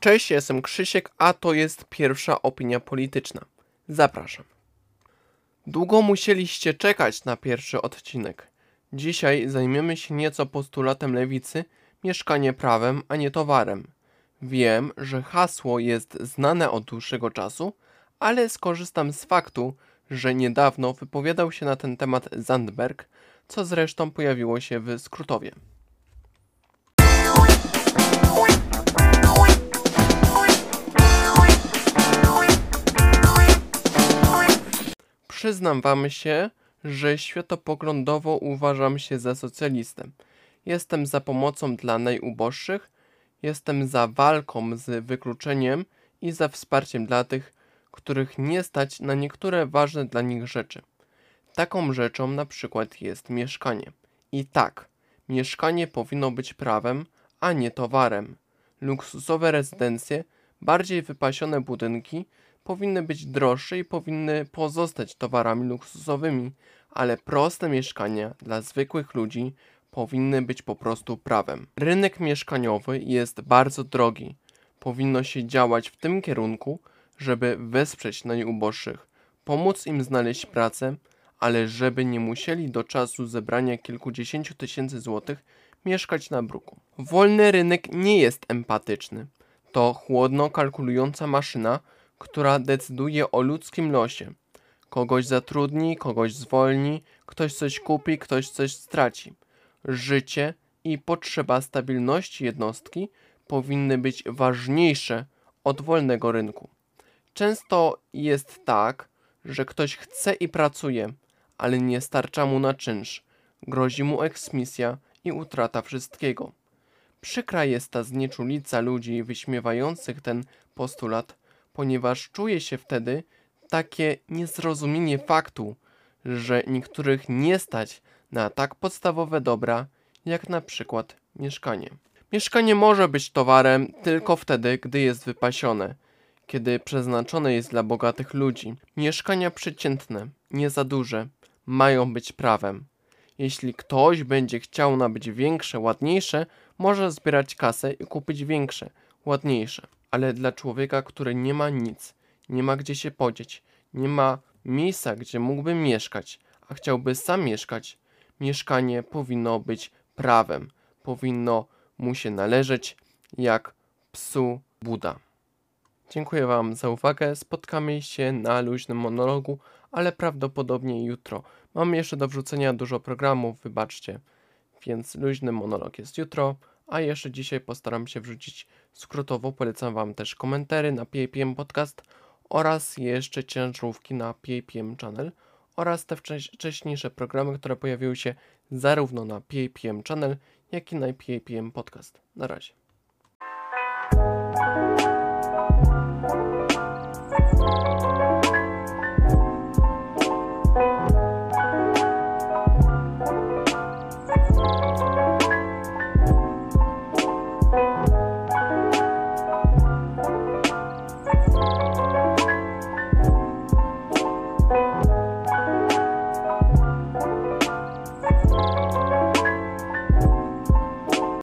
Cześć, jestem Krzysiek, a to jest pierwsza opinia polityczna. Zapraszam. Długo musieliście czekać na pierwszy odcinek. Dzisiaj zajmiemy się nieco postulatem lewicy mieszkanie prawem, a nie towarem. Wiem, że hasło jest znane od dłuższego czasu, ale skorzystam z faktu, że niedawno wypowiadał się na ten temat Zandberg, co zresztą pojawiło się w skrótowie. Przyznam wam się, że światopoglądowo uważam się za socjalistę. Jestem za pomocą dla najuboższych, jestem za walką z wykluczeniem i za wsparciem dla tych, których nie stać na niektóre ważne dla nich rzeczy. Taką rzeczą na przykład jest mieszkanie. I tak, mieszkanie powinno być prawem, a nie towarem. Luksusowe rezydencje, bardziej wypasione budynki powinny być droższe i powinny pozostać towarami luksusowymi, ale proste mieszkania dla zwykłych ludzi powinny być po prostu prawem. Rynek mieszkaniowy jest bardzo drogi. Powinno się działać w tym kierunku, żeby wesprzeć najuboższych, pomóc im znaleźć pracę, ale żeby nie musieli do czasu zebrania kilkudziesięciu tysięcy złotych mieszkać na bruku. Wolny rynek nie jest empatyczny. To chłodno kalkulująca maszyna, która decyduje o ludzkim losie. Kogoś zatrudni, kogoś zwolni, ktoś coś kupi, ktoś coś straci. Życie i potrzeba stabilności jednostki powinny być ważniejsze od wolnego rynku. Często jest tak, że ktoś chce i pracuje, ale nie starcza mu na czynsz, grozi mu eksmisja i utrata wszystkiego. Przykra jest ta znieczulica ludzi wyśmiewających ten postulat, ponieważ czuje się wtedy takie niezrozumienie faktu, że niektórych nie stać na tak podstawowe dobra, jak na przykład mieszkanie. Mieszkanie może być towarem tylko wtedy, gdy jest wypasione, kiedy przeznaczone jest dla bogatych ludzi. Mieszkania przeciętne, nie za duże, mają być prawem. Jeśli ktoś będzie chciał nabyć większe, ładniejsze, może zbierać kasę i kupić większe, ładniejsze. Ale dla człowieka, który nie ma nic, nie ma gdzie się podzieć, nie ma miejsca, gdzie mógłby mieszkać, a chciałby sam mieszkać, mieszkanie powinno być prawem, powinno mu się należeć jak psu Buda. Dziękuję Wam za uwagę. Spotkamy się na luźnym monologu, ale prawdopodobnie jutro. Mam jeszcze do wrzucenia dużo programów, wybaczcie. Więc luźny monolog jest jutro, a jeszcze dzisiaj postaram się wrzucić skrótowo. Polecam Wam też komentary na PAPM Podcast oraz jeszcze ciężarówki na PAPM Channel oraz te wcześniejsze programy, które pojawiły się zarówno na PAPM Channel, jak i na PAPM Podcast. Na razie.